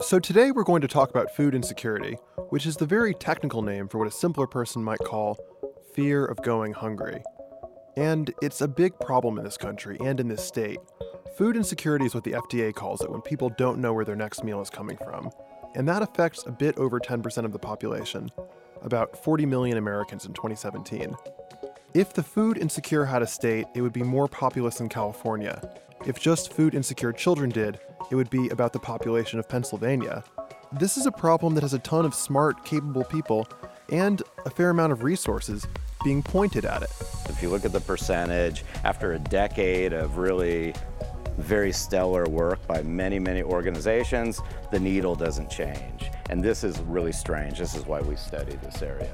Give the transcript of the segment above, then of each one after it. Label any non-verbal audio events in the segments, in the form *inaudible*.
So, today we're going to talk about food insecurity, which is the very technical name for what a simpler person might call fear of going hungry. And it's a big problem in this country and in this state. Food insecurity is what the FDA calls it when people don't know where their next meal is coming from. And that affects a bit over 10% of the population, about 40 million Americans in 2017. If the food insecure had a state, it would be more populous than California. If just food insecure children did, it would be about the population of Pennsylvania. This is a problem that has a ton of smart, capable people and a fair amount of resources being pointed at it. If you look at the percentage, after a decade of really very stellar work by many, many organizations, the needle doesn't change. And this is really strange. This is why we study this area.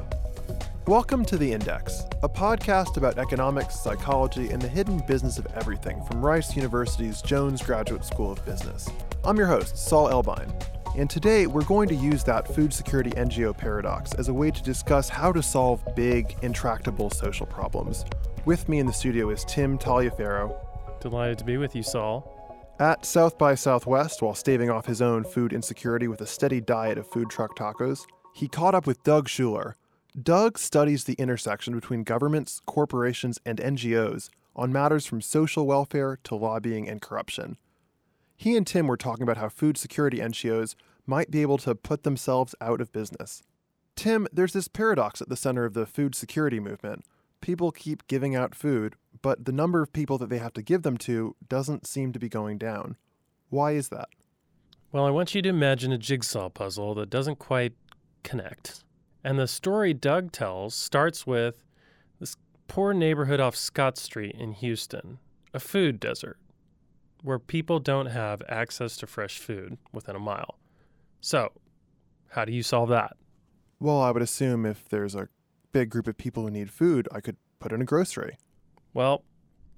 Welcome to The Index, a podcast about economics, psychology, and the hidden business of everything from Rice University's Jones Graduate School of Business. I'm your host, Saul Elbine, and today we're going to use that food security NGO paradox as a way to discuss how to solve big, intractable social problems. With me in the studio is Tim Taliaferro. Delighted to be with you, Saul. At South by Southwest, while staving off his own food insecurity with a steady diet of food truck tacos, he caught up with Doug Schuler, Doug studies the intersection between governments, corporations, and NGOs on matters from social welfare to lobbying and corruption. He and Tim were talking about how food security NGOs might be able to put themselves out of business. Tim, there's this paradox at the center of the food security movement. People keep giving out food, but the number of people that they have to give them to doesn't seem to be going down. Why is that? Well, I want you to imagine a jigsaw puzzle that doesn't quite connect. And the story Doug tells starts with this poor neighborhood off Scott Street in Houston, a food desert, where people don't have access to fresh food within a mile. So, how do you solve that? Well, I would assume if there's a big group of people who need food, I could put in a grocery. Well,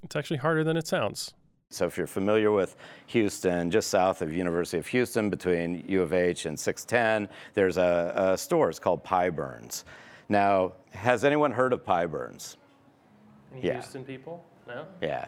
it's actually harder than it sounds. So if you're familiar with Houston, just south of University of Houston, between U of H and 610, there's a, a store. It's called Pyburns. Now, has anyone heard of Pyburns? Any yeah. Houston people? No. Yeah.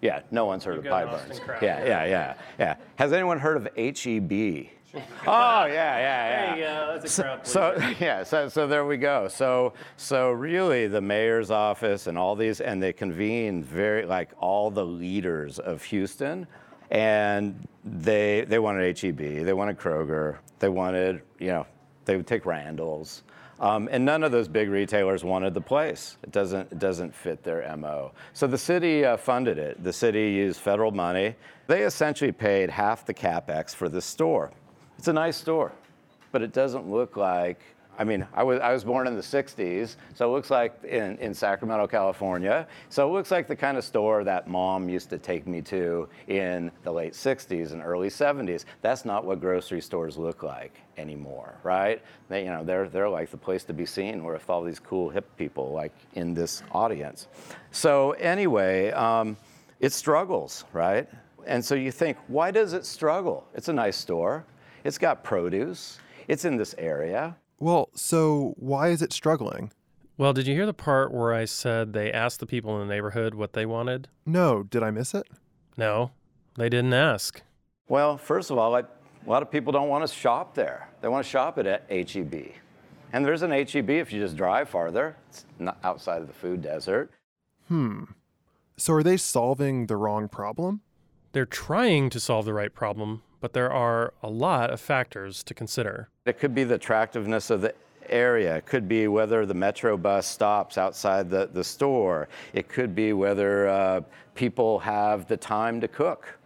Yeah, no one's heard you of Pyburns. Yeah, yeah, yeah, yeah. Has anyone heard of HEB? *laughs* oh yeah, yeah, yeah. There you go. That's a crowd so, so *laughs* yeah, so so there we go. So so really, the mayor's office and all these, and they convened very like all the leaders of Houston, and they they wanted HEB, they wanted Kroger, they wanted you know they would take Randall's. Um, and none of those big retailers wanted the place. It doesn't, it doesn't fit their MO. So the city uh, funded it. The city used federal money. They essentially paid half the capex for the store. It's a nice store, but it doesn't look like. I mean, I was, I was born in the 60s, so it looks like in, in Sacramento, California. So it looks like the kind of store that mom used to take me to in the late 60s and early 70s. That's not what grocery stores look like anymore, right? They, you know, they're, they're like the place to be seen with all these cool hip people like in this audience. So anyway, um, it struggles, right? And so you think, why does it struggle? It's a nice store. It's got produce. It's in this area. Well, so why is it struggling? Well, did you hear the part where I said they asked the people in the neighborhood what they wanted? No, did I miss it? No, they didn't ask. Well, first of all, I, a lot of people don't want to shop there. They want to shop at HEB. And there's an HEB if you just drive farther. It's not outside of the food desert. Hmm. So are they solving the wrong problem? They're trying to solve the right problem, but there are a lot of factors to consider. It could be the attractiveness of the area. It could be whether the metro bus stops outside the, the store. It could be whether uh, people have the time to cook,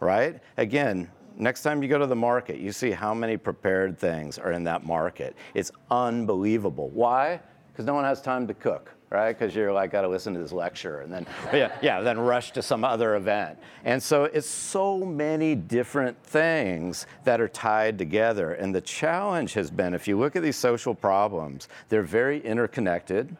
right? Again, next time you go to the market, you see how many prepared things are in that market. It's unbelievable. Why? Because no one has time to cook right? Because you're like, got to listen to this lecture and then, yeah, yeah, then rush to some other event. And so it's so many different things that are tied together. And the challenge has been if you look at these social problems, they're very interconnected.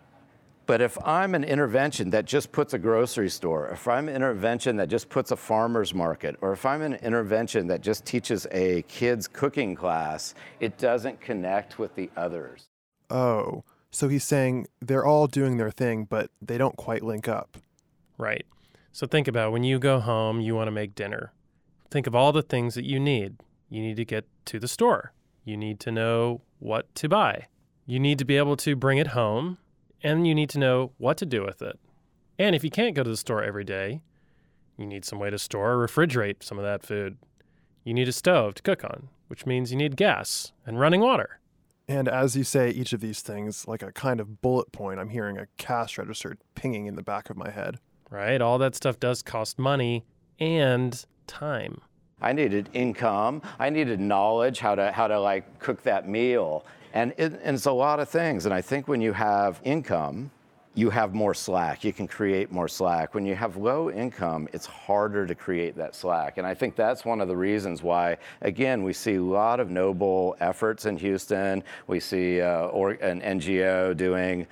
But if I'm an intervention that just puts a grocery store, if I'm an intervention that just puts a farmer's market, or if I'm an intervention that just teaches a kid's cooking class, it doesn't connect with the others. Oh, so he's saying they're all doing their thing, but they don't quite link up. Right. So think about when you go home, you want to make dinner. Think of all the things that you need you need to get to the store. You need to know what to buy. You need to be able to bring it home, and you need to know what to do with it. And if you can't go to the store every day, you need some way to store or refrigerate some of that food. You need a stove to cook on, which means you need gas and running water. And as you say each of these things, like a kind of bullet point, I'm hearing a cash register pinging in the back of my head. Right? All that stuff does cost money and time. I needed income. I needed knowledge how to how to like cook that meal, and, it, and it's a lot of things. And I think when you have income, you have more slack. You can create more slack. When you have low income, it's harder to create that slack. And I think that's one of the reasons why, again, we see a lot of noble efforts in Houston. We see uh, or, an NGO doing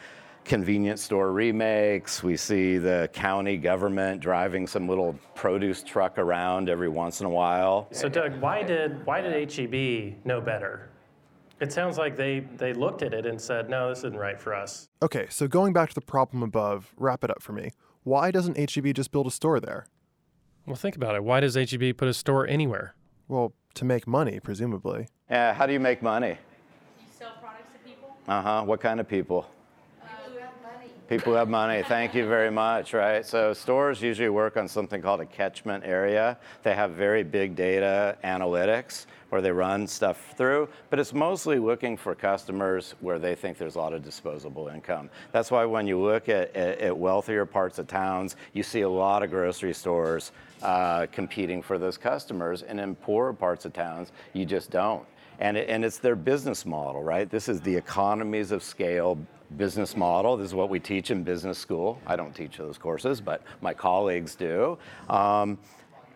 convenience store remakes. We see the county government driving some little produce truck around every once in a while. So, Doug, why did why did HEB know better? It sounds like they they looked at it and said, "No, this isn't right for us." Okay, so going back to the problem above, wrap it up for me. Why doesn't HEB just build a store there? Well, think about it. Why does HEB put a store anywhere? Well, to make money, presumably. Yeah, how do you make money? You sell products to people? Uh huh. What kind of people? People who have money. People who have money. Thank you very much, right? So stores usually work on something called a catchment area. They have very big data analytics where they run stuff through, but it's mostly looking for customers where they think there's a lot of disposable income. That's why when you look at, at, at wealthier parts of towns, you see a lot of grocery stores uh, competing for those customers, and in poorer parts of towns, you just don't. And, it, and it's their business model, right? This is the economies of scale business model. This is what we teach in business school. I don't teach those courses, but my colleagues do. Um,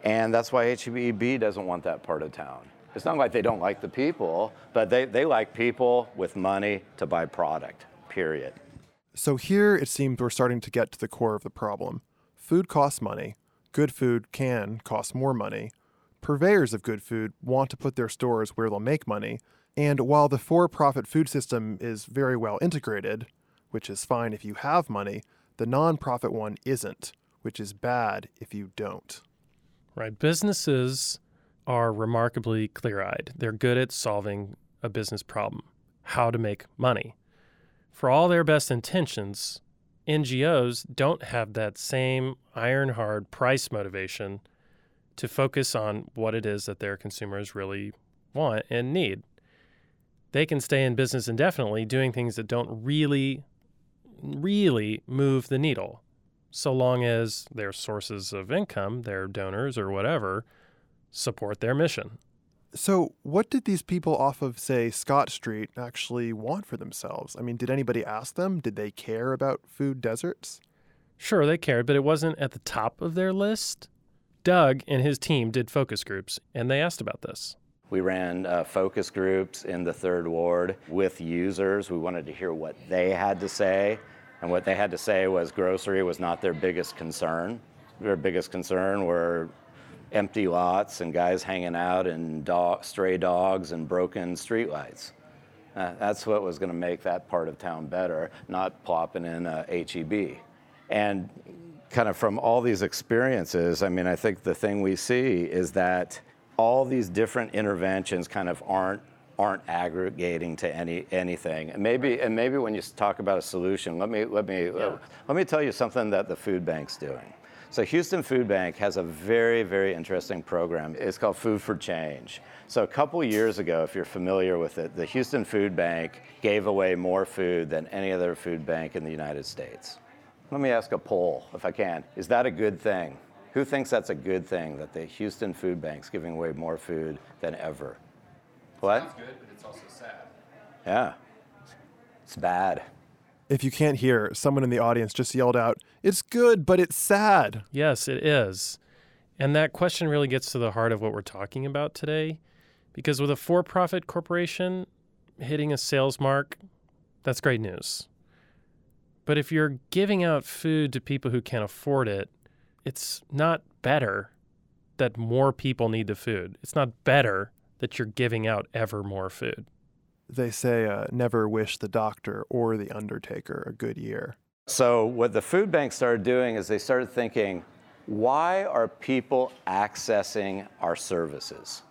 and that's why HEB doesn't want that part of town. It's not like they don't like the people, but they, they like people with money to buy product, period. So here it seems we're starting to get to the core of the problem. Food costs money. Good food can cost more money. Purveyors of good food want to put their stores where they'll make money. And while the for profit food system is very well integrated, which is fine if you have money, the non-profit one isn't, which is bad if you don't. Right. Businesses are remarkably clear eyed. They're good at solving a business problem, how to make money. For all their best intentions, NGOs don't have that same iron hard price motivation to focus on what it is that their consumers really want and need. They can stay in business indefinitely doing things that don't really, really move the needle, so long as their sources of income, their donors or whatever, support their mission. So, what did these people off of, say, Scott Street actually want for themselves? I mean, did anybody ask them? Did they care about food deserts? Sure, they cared, but it wasn't at the top of their list. Doug and his team did focus groups, and they asked about this. We ran uh, focus groups in the third ward with users. We wanted to hear what they had to say. And what they had to say was grocery was not their biggest concern. Their biggest concern were empty lots and guys hanging out and dog, stray dogs and broken streetlights. Uh, that's what was going to make that part of town better, not plopping in a HEB. And kind of from all these experiences, I mean, I think the thing we see is that all these different interventions kind of aren't aren't aggregating to any anything. And maybe and maybe when you talk about a solution, let me let me yeah. uh, let me tell you something that the food bank's doing. So Houston Food Bank has a very, very interesting program. It's called Food for Change. So a couple years ago, if you're familiar with it, the Houston Food Bank gave away more food than any other food bank in the United States. Let me ask a poll, if I can. Is that a good thing? Who thinks that's a good thing that the Houston Food Bank's giving away more food than ever? What? Sounds good, but it's also sad. Yeah. It's bad. If you can't hear, someone in the audience just yelled out, It's good, but it's sad. Yes, it is. And that question really gets to the heart of what we're talking about today. Because with a for profit corporation hitting a sales mark, that's great news. But if you're giving out food to people who can't afford it, it's not better that more people need the food. It's not better that you're giving out ever more food they say uh, never wish the doctor or the undertaker a good year. So, what the food bank started doing is they started thinking, why are people accessing our services?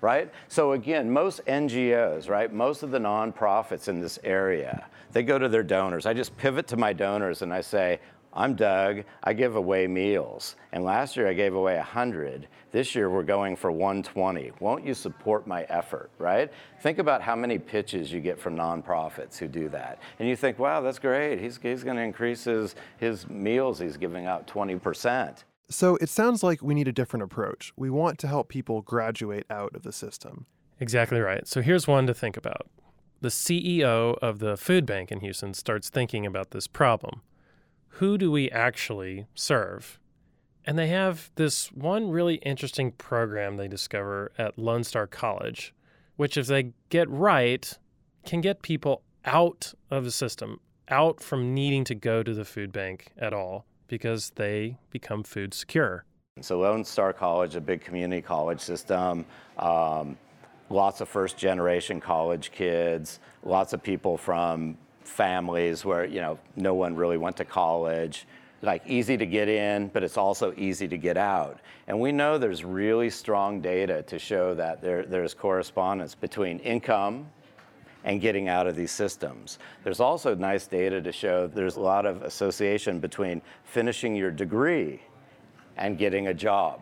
right? So again, most NGOs, right, most of the nonprofits in this area, they go to their donors. I just pivot to my donors and I say, I'm Doug. I give away meals. And last year I gave away 100. This year we're going for 120. Won't you support my effort, right? Think about how many pitches you get from nonprofits who do that. And you think, wow, that's great. He's, he's going to increase his, his meals. He's giving out 20%. So it sounds like we need a different approach. We want to help people graduate out of the system. Exactly right. So here's one to think about. The CEO of the food bank in Houston starts thinking about this problem who do we actually serve? And they have this one really interesting program they discover at Lone Star College, which, if they get right, can get people out of the system, out from needing to go to the food bank at all, because they become food secure. So, Lone Star College, a big community college system, um, lots of first generation college kids, lots of people from families where you know no one really went to college like easy to get in but it's also easy to get out and we know there's really strong data to show that there, there's correspondence between income and getting out of these systems. There's also nice data to show there's a lot of association between finishing your degree and getting a job.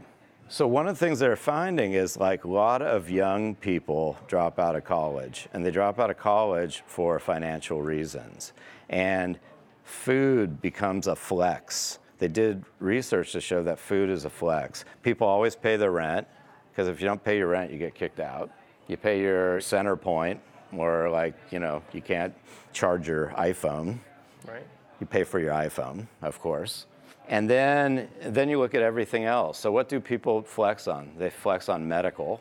So one of the things they're finding is like a lot of young people drop out of college, and they drop out of college for financial reasons. And food becomes a flex. They did research to show that food is a flex. People always pay their rent, because if you don't pay your rent, you get kicked out. You pay your CenterPoint, or like, you know, you can't charge your iPhone. Right. You pay for your iPhone, of course. And then, then you look at everything else. So, what do people flex on? They flex on medical.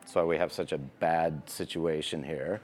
That's why we have such a bad situation here.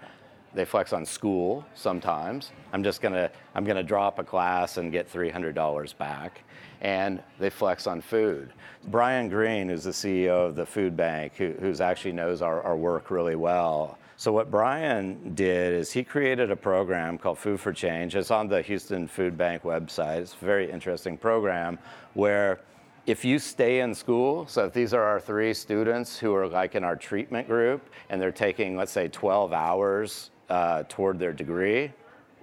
They flex on school sometimes. I'm just gonna, I'm gonna drop a class and get $300 back. And they flex on food. Brian Greene, who's the CEO of the food bank, who who's actually knows our, our work really well, so what Brian did is he created a program called Food for Change. It's on the Houston Food Bank website. It's a very interesting program where if you stay in school, so if these are our three students who are like in our treatment group and they're taking, let's say, 12 hours uh, toward their degree,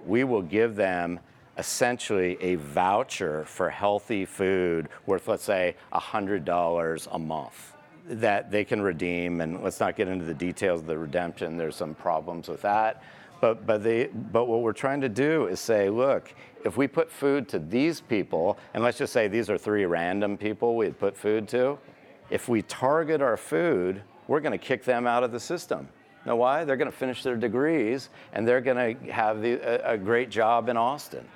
we will give them essentially a voucher for healthy food worth, let's say, $100 a month that they can redeem. And let's not get into the details of the redemption. There's some problems with that. But, but, they, but what we're trying to do is say, look, if we put food to these people, and let's just say these are three random people we put food to, if we target our food, we're going to kick them out of the system. Know why? They're going to finish their degrees and they're going to have the, a, a great job in Austin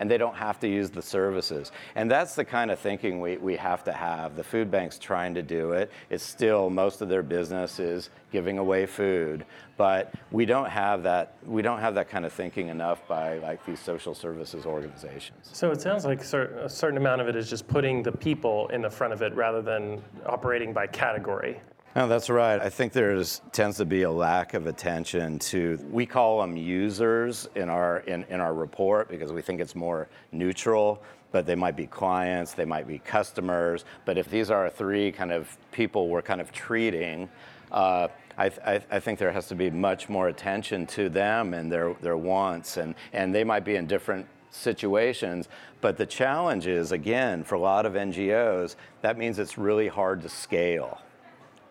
and they don't have to use the services. And that's the kind of thinking we, we have to have. The food bank's trying to do it. It's still most of their business is giving away food, but we don't have that we don't have that kind of thinking enough by like these social services organizations. So it sounds like a certain amount of it is just putting the people in the front of it rather than operating by category. No, that's right. I think there tends to be a lack of attention to we call them users in our in, in our report because we think it's more neutral, but they might be clients, they might be customers. But if these are three kind of people we're kind of treating, uh, I, I, I, think there has to be much more attention to them and their their wants, and and they might be in different situations. But the challenge is again for a lot of NGOs, that means it's really hard to scale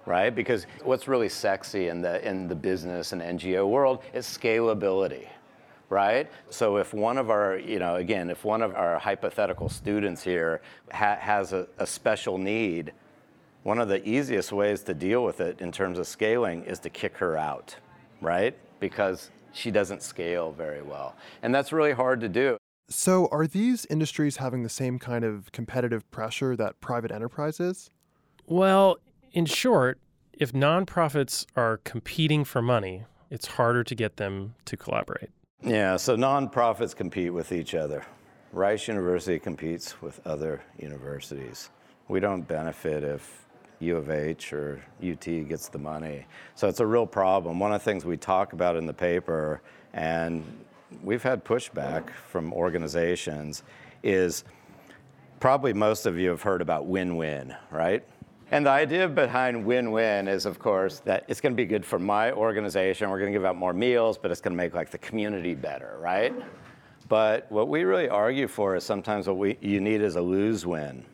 right? Because what's really sexy in the in the business and NGO world is scalability, right? So if one of our, you know, again, if one of our hypothetical students here ha- has a, a special need, one of the easiest ways to deal with it in terms of scaling is to kick her out, right? Because she doesn't scale very well. And that's really hard to do. So, are these industries having the same kind of competitive pressure that private enterprise is? Well, in short, if nonprofits are competing for money, it's harder to get them to collaborate. Yeah, so nonprofits compete with each other. Rice University competes with other universities. We don't benefit if U of H or UT gets the money. So it's a real problem. One of the things we talk about in the paper, and we've had pushback from organizations, is probably most of you have heard about win win, right? And the idea behind win win is, of course, that it's going to be good for my organization. We're going to give out more meals, but it's going to make like the community better, right? But what we really argue for is sometimes what we, you need is a lose win.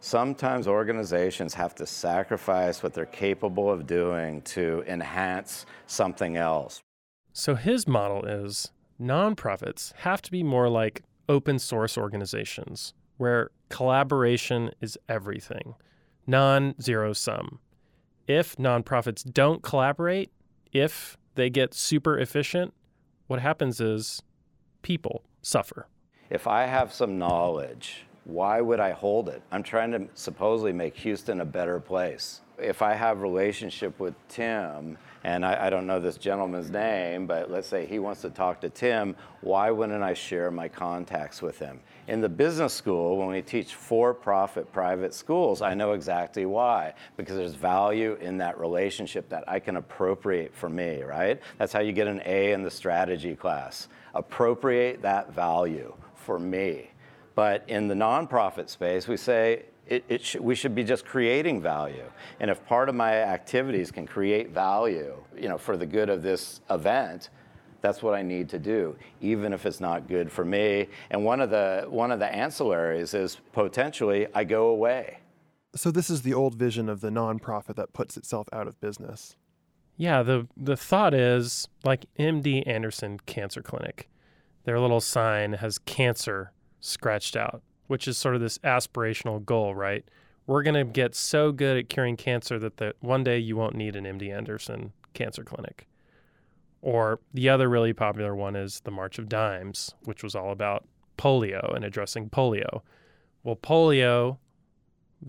Sometimes organizations have to sacrifice what they're capable of doing to enhance something else. So his model is nonprofits have to be more like open source organizations where collaboration is everything, non zero sum. If nonprofits don't collaborate, if they get super efficient, what happens is people suffer. If I have some knowledge, why would I hold it? I'm trying to supposedly make Houston a better place. If I have relationship with Tim, and I, I, don't know this gentleman's name, but let's say he wants to talk to Tim, why wouldn't I share my contacts with him? In the business school, when we teach for profit private schools, I know exactly why, because there's value in that relationship that I can appropriate for me, right? That's how you get an A in the strategy class. Appropriate that value for me. But in the nonprofit space, we say it, it sh- we should be just creating value. And if part of my activities can create value, you know, for the good of this event, that's what I need to do, even if it's not good for me. And one of the one of the ancillaries is potentially I go away. So this is the old vision of the nonprofit that puts itself out of business. Yeah, the the thought is like MD Anderson Cancer Clinic. Their little sign has cancer scratched out, which is sort of this aspirational goal, right? We're going to get so good at curing cancer that the, one day you won't need an MD Anderson Cancer Clinic. Or the other really popular one is the March of Dimes, which was all about polio and addressing polio. Well, polio,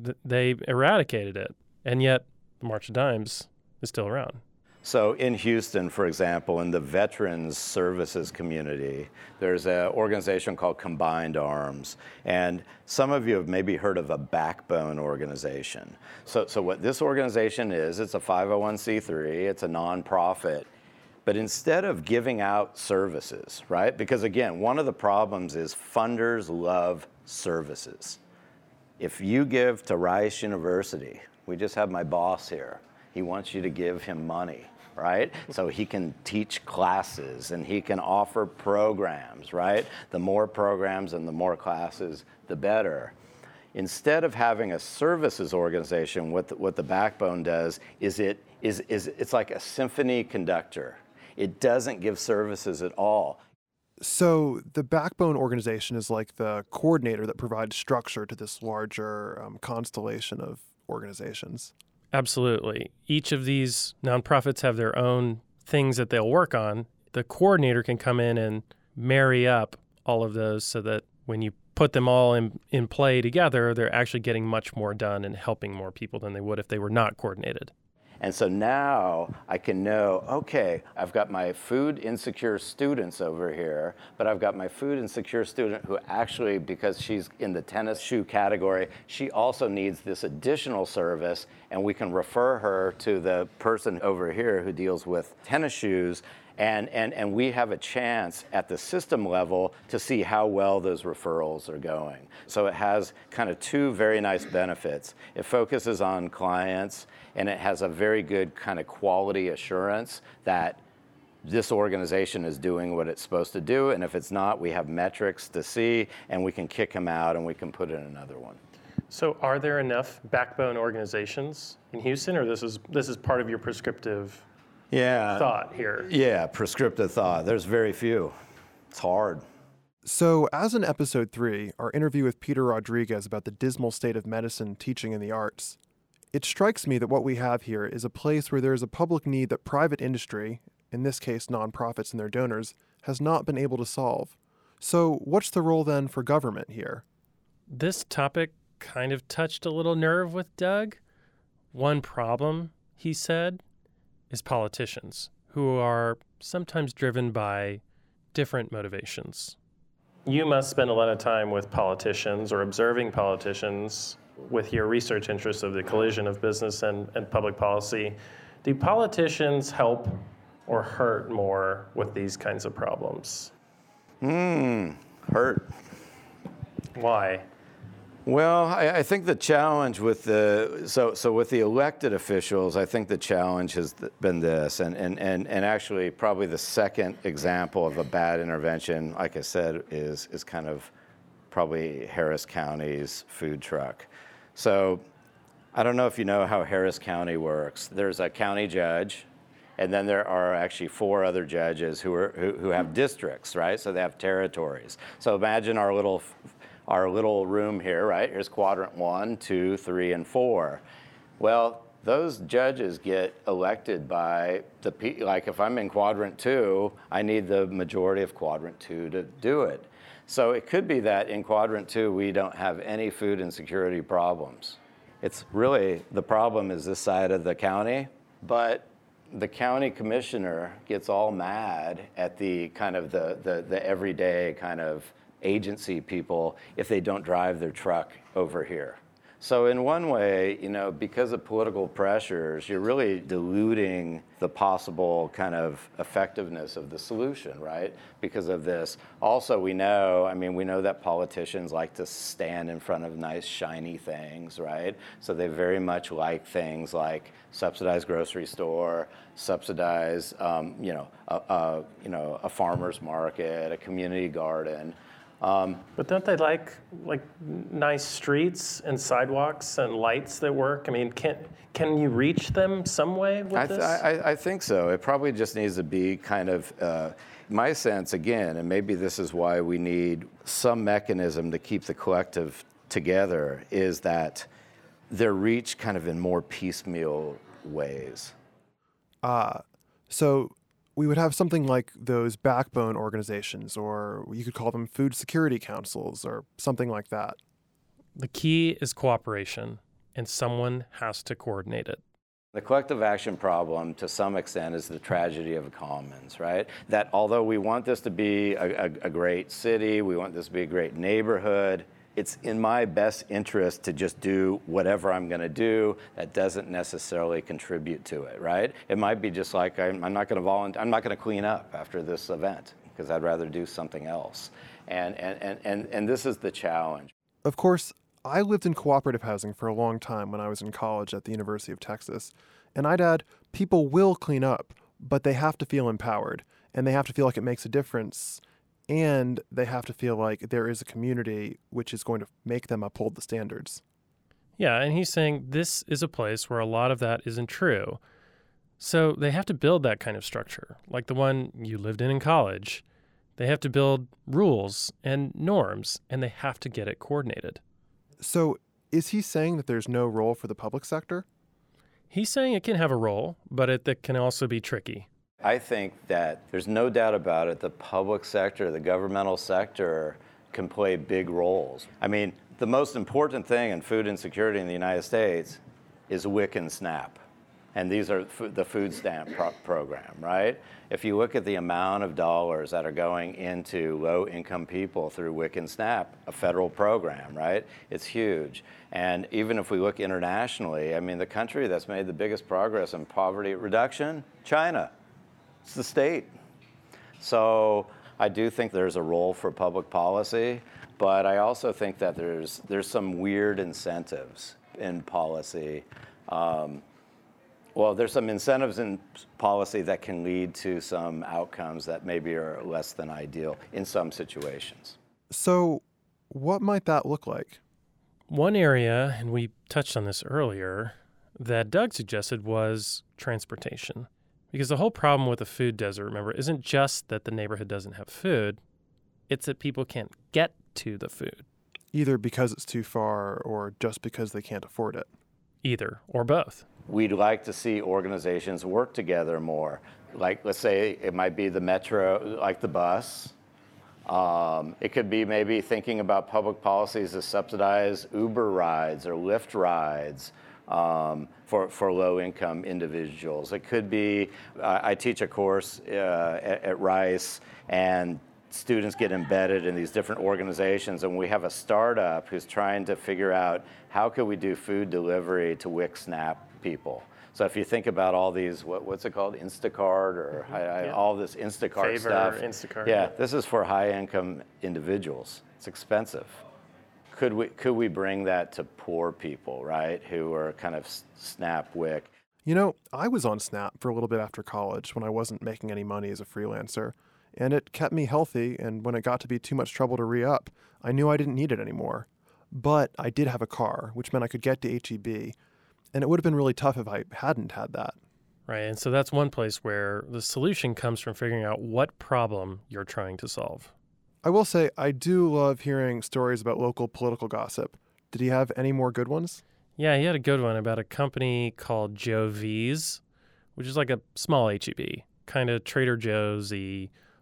th- they eradicated it, and yet the March of Dimes is still around. So in Houston, for example, in the veterans services community, there's an organization called Combined Arms. And some of you have maybe heard of a backbone organization. So, so what this organization is, it's a 501c3, it's a nonprofit. But instead of giving out services, right? Because again, one of the problems is funders love services. If you give to Rice University, we just have my boss here. He wants you to give him money right? So he can teach classes and he can offer programs, right? The more programs and the more classes, the better. Instead of having a services organization, what the, what the backbone does is it is, is it's like a symphony conductor. It doesn't give services at all. So the backbone organization is like the coordinator that provides structure to this larger um, constellation of organizations. Absolutely. Each of these nonprofits have their own things that they'll work on. The coordinator can come in and marry up all of those so that when you put them all in, in play together, they're actually getting much more done and helping more people than they would if they were not coordinated. And so now I can know, okay, I've got my food insecure students over here, but I've got my food insecure student who actually, because she's in the tennis shoe category, she also needs this additional service, and we can refer her to the person over here who deals with tennis shoes and, and, and we have a chance at the system level to see how well those referrals are going. So it has kind of two very nice benefits. It focuses on clients and it has a very good kind of quality assurance that this organization is doing what it's supposed to do. And if it's not, we have metrics to see and we can kick them out and we can put in another one. So, are there enough backbone organizations in Houston, or this is this is part of your prescriptive yeah. thought here. Yeah, prescriptive thought. There's very few. It's hard. So, as in episode three, our interview with Peter Rodriguez about the dismal state of medicine teaching in the arts, it strikes me that what we have here is a place where there is a public need that private industry, in this case nonprofits and their donors, has not been able to solve. So, what's the role then for government here? This topic kind of touched a little nerve with Doug. One problem, he said, is politicians who are sometimes driven by different motivations. You must spend a lot of time with politicians or observing politicians with your research interests of the collision of business and, and public policy. Do politicians help or hurt more with these kinds of problems? Hmm, hurt. Why? Well, I, I, think the challenge with the so so with the elected officials, I think the challenge has been this, and and and, and actually probably the second example of a bad intervention, like I said, is is kind of probably Harris County's food truck. So I don't know if you know how Harris County works. There's a county judge, and then there are actually four other judges who are who, who have districts, right? So they have territories. So imagine our little our little room here, right? Here's quadrant one, two, three, and four. Well, those judges get elected by the like if I'm in quadrant two, I need the majority of quadrant two to do it. So it could be that in quadrant two we don't have any food insecurity problems. It's really the problem is this side of the county, but the county commissioner gets all mad at the kind of the, the, the everyday kind of agency people if they don't drive their truck over here. So in one way, you know, because of political pressures, you're really diluting the possible kind of effectiveness of the solution, right? Because of this. Also, we know, I mean, we know that politicians like to stand in front of nice shiny things, right? So they very much like things like subsidized grocery store, subsidize, um, you know, a, a, you know, a farmer's market, a community garden. Um, but don't they like like nice streets and sidewalks and lights that work? I mean, can can you reach them some way with I th- this? I, I, think so. It probably just needs to be kind of. Uh, my sense again, and maybe this is why we need some mechanism to keep the collective together, is that they're reached kind of in more piecemeal ways. Ah, uh, so we would have something like those backbone organizations, or you could call them food security councils, or something like that. The key is cooperation, and someone has to coordinate it. The collective action problem, to some extent, is the tragedy of the commons, right? That although we want this to be a, a, a great city, we want this to be a great neighborhood, it's in my best interest to just do whatever I'm going to do that doesn't necessarily contribute to it, right? It might be just like I'm, I'm not going to volunteer, I'm not going to clean up after this event because I'd rather do something else. And, and, and, and, and this is the challenge. Of course, I lived in cooperative housing for a long time when I was in college at the University of Texas. And I'd add, people will clean up, but they have to feel empowered and they have to feel like it makes a difference and they have to feel like there is a community which is going to make them uphold the standards. Yeah, and he's saying this is a place where a lot of that isn't true. So they have to build that kind of structure, like the one you lived in in college. They have to build rules and norms, and they have to get it coordinated. So is he saying that there's no role for the public sector? He's saying it can have a role, but it that can also be tricky. I think that there's no doubt about it, the public sector, the governmental sector can play big roles. I mean, the most important thing in food insecurity in the United States is WIC and SNAP. And these are the food stamp pro- program, right? If you look at the amount of dollars that are going into low income people through WIC and SNAP, a federal program, right? It's huge. And even if we look internationally, I mean, the country that's made the biggest progress in poverty reduction, China. It's the state. So I do think there's a role for public policy, but I also think that there's there's some weird incentives in policy. Um, well, there's some incentives in policy that can lead to some outcomes that maybe are less than ideal in some situations. So, what might that look like? One area, and we touched on this earlier, that Doug suggested was transportation. Because the whole problem with the food desert, remember, isn't just that the neighborhood doesn't have food, it's that people can't get to the food. Either because it's too far or just because they can't afford it. Either or both. We'd like to see organizations work together more. Like, let's say it might be the metro, like the bus. Um, it could be maybe thinking about public policies to subsidize Uber rides or Lyft rides um, for, for low income individuals. It could be, uh, I teach a course uh, at, at Rice, and students get embedded in these different organizations and we have a startup who's trying to figure out how could we do food delivery to WIC SNAP people. So if you think about all these, what, what's it called, Instacart or mm-hmm. I, yeah. all this Instacart Favor, stuff. Instacart. Yeah, this is for high income individuals. It's expensive could we could we bring that to poor people, right, who are kind of SNAP WIC? You know, I was on Snap for a little bit after college when I wasn't making any money as a freelancer, and it kept me healthy. And when it got to be too much trouble to re up, I knew I didn't need it anymore. But I did have a car, which meant I could get to HEB, and it would have been really tough if I hadn't had that. Right. And so that's one place where the solution comes from figuring out what problem you're trying to solve. I will say, I do love hearing stories about local political gossip. Did he have any more good ones? Yeah, he had a good one about a company called Joe V's, which is like a small HEB, kind of Trader Joe's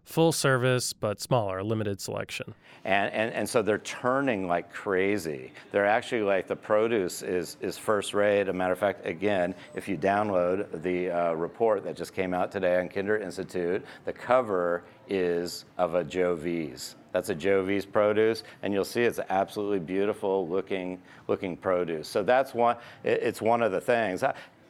full service but smaller, limited selection. And, and, and so they're turning like crazy. They're actually like the produce is, is first rate. A matter of fact, again, if you download the uh, report that just came out today on Kinder Institute, the cover is of a Joe V's. That's a Joe V's produce, and you'll see it's absolutely beautiful looking looking produce. So that's one. It's one of the things.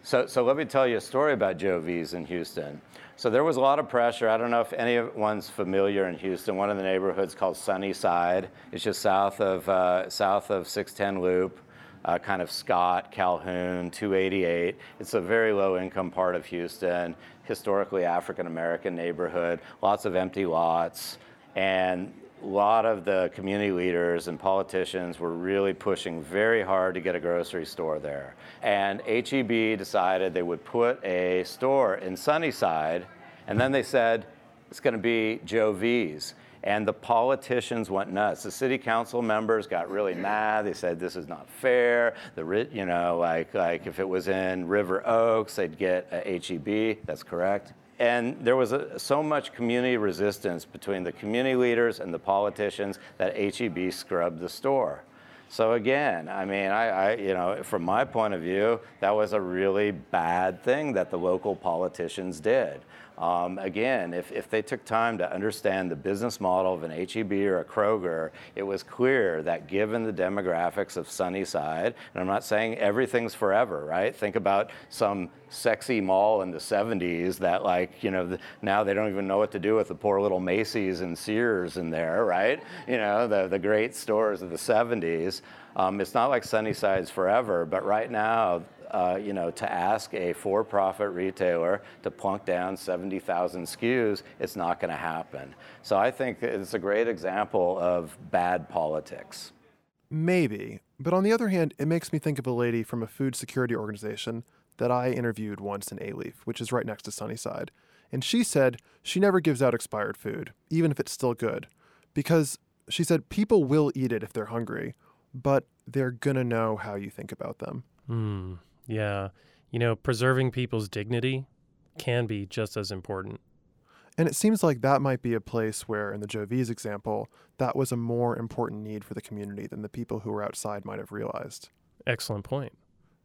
So so let me tell you a story about Joe V's in Houston. So there was a lot of pressure. I don't know if anyone's familiar in Houston. One of the neighborhoods called Sunnyside. It's just south of uh, south of 610 Loop. Uh, kind of Scott, Calhoun, 288. It's a very low income part of Houston, historically African American neighborhood, lots of empty lots. And a lot of the community leaders and politicians were really pushing very hard to get a grocery store there. And HEB decided they would put a store in Sunnyside, and then they said it's going to be Joe V's. And the politicians went nuts. The city council members got really mad. They said this is not fair. The you know like like if it was in River Oaks, they'd get a HEB. That's correct and there was a, so much community resistance between the community leaders and the politicians that HEB scrubbed the store. So again, I mean, I, I, you know, from my point of view, that was a really bad thing that the local politicians did. Um, again, if, if they took time to understand the business model of an HEB or a Kroger, it was clear that given the demographics of Sunnyside, and I'm not saying everything's forever, right? Think about some sexy mall in the 70s that like, you know, the, now they don't even know what to do with the poor little Macy's and Sears in there, right? You know, the, the great stores of the 70s. Um, it's not like Sunnyside's forever, but right now, uh, you know, to ask a for-profit retailer to plunk down 70,000 SKUs, it's not going to happen. So I think it's a great example of bad politics. Maybe, but on the other hand, it makes me think of a lady from a food security organization that I interviewed once in Alief, which is right next to Sunnyside. And she said she never gives out expired food, even if it's still good, because she said people will eat it if they're hungry, but they're gonna know how you think about them. Hmm. Yeah. You know, preserving people's dignity can be just as important. And it seems like that might be a place where, in the Joe V's example, that was a more important need for the community than the people who were outside might have realized. Excellent point.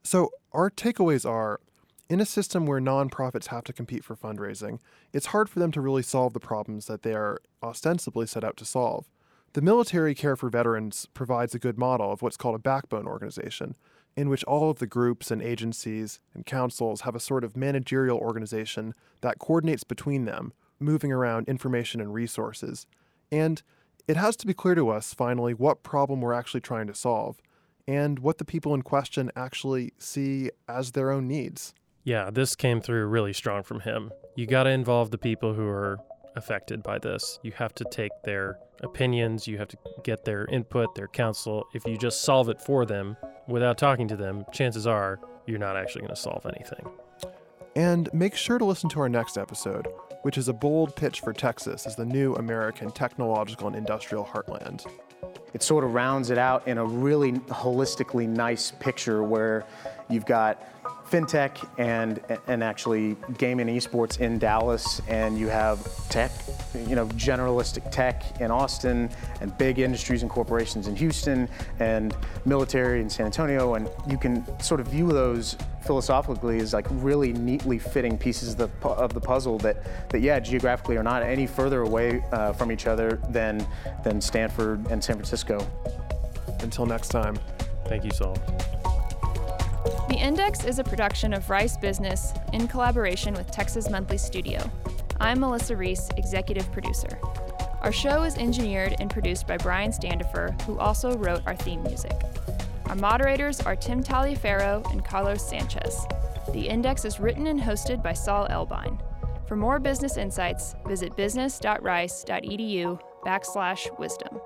So, our takeaways are in a system where nonprofits have to compete for fundraising, it's hard for them to really solve the problems that they are ostensibly set out to solve. The Military Care for Veterans provides a good model of what's called a backbone organization, in which all of the groups and agencies and councils have a sort of managerial organization that coordinates between them, moving around information and resources. And it has to be clear to us, finally, what problem we're actually trying to solve and what the people in question actually see as their own needs. Yeah, this came through really strong from him. You got to involve the people who are affected by this. You have to take their opinions, you have to get their input, their counsel. If you just solve it for them without talking to them, chances are you're not actually going to solve anything. And make sure to listen to our next episode, which is a bold pitch for Texas as the new American technological and industrial heartland. It sort of rounds it out in a really holistically nice picture where you've got fintech and and actually gaming esports in Dallas, and you have tech, you know, generalistic tech in Austin, and big industries and corporations in Houston, and military in San Antonio, and you can sort of view those philosophically as like really neatly fitting pieces of the, of the puzzle that, that yeah, geographically are not any further away uh, from each other than than Stanford and San Francisco. Until next time. Thank you, Saul. The Index is a production of Rice Business in collaboration with Texas Monthly Studio. I'm Melissa Reese, executive producer. Our show is engineered and produced by Brian Standifer, who also wrote our theme music. Our moderators are Tim Taliaferro and Carlos Sanchez. The Index is written and hosted by Saul Elbine. For more business insights, visit business.rice.edu backslash wisdom.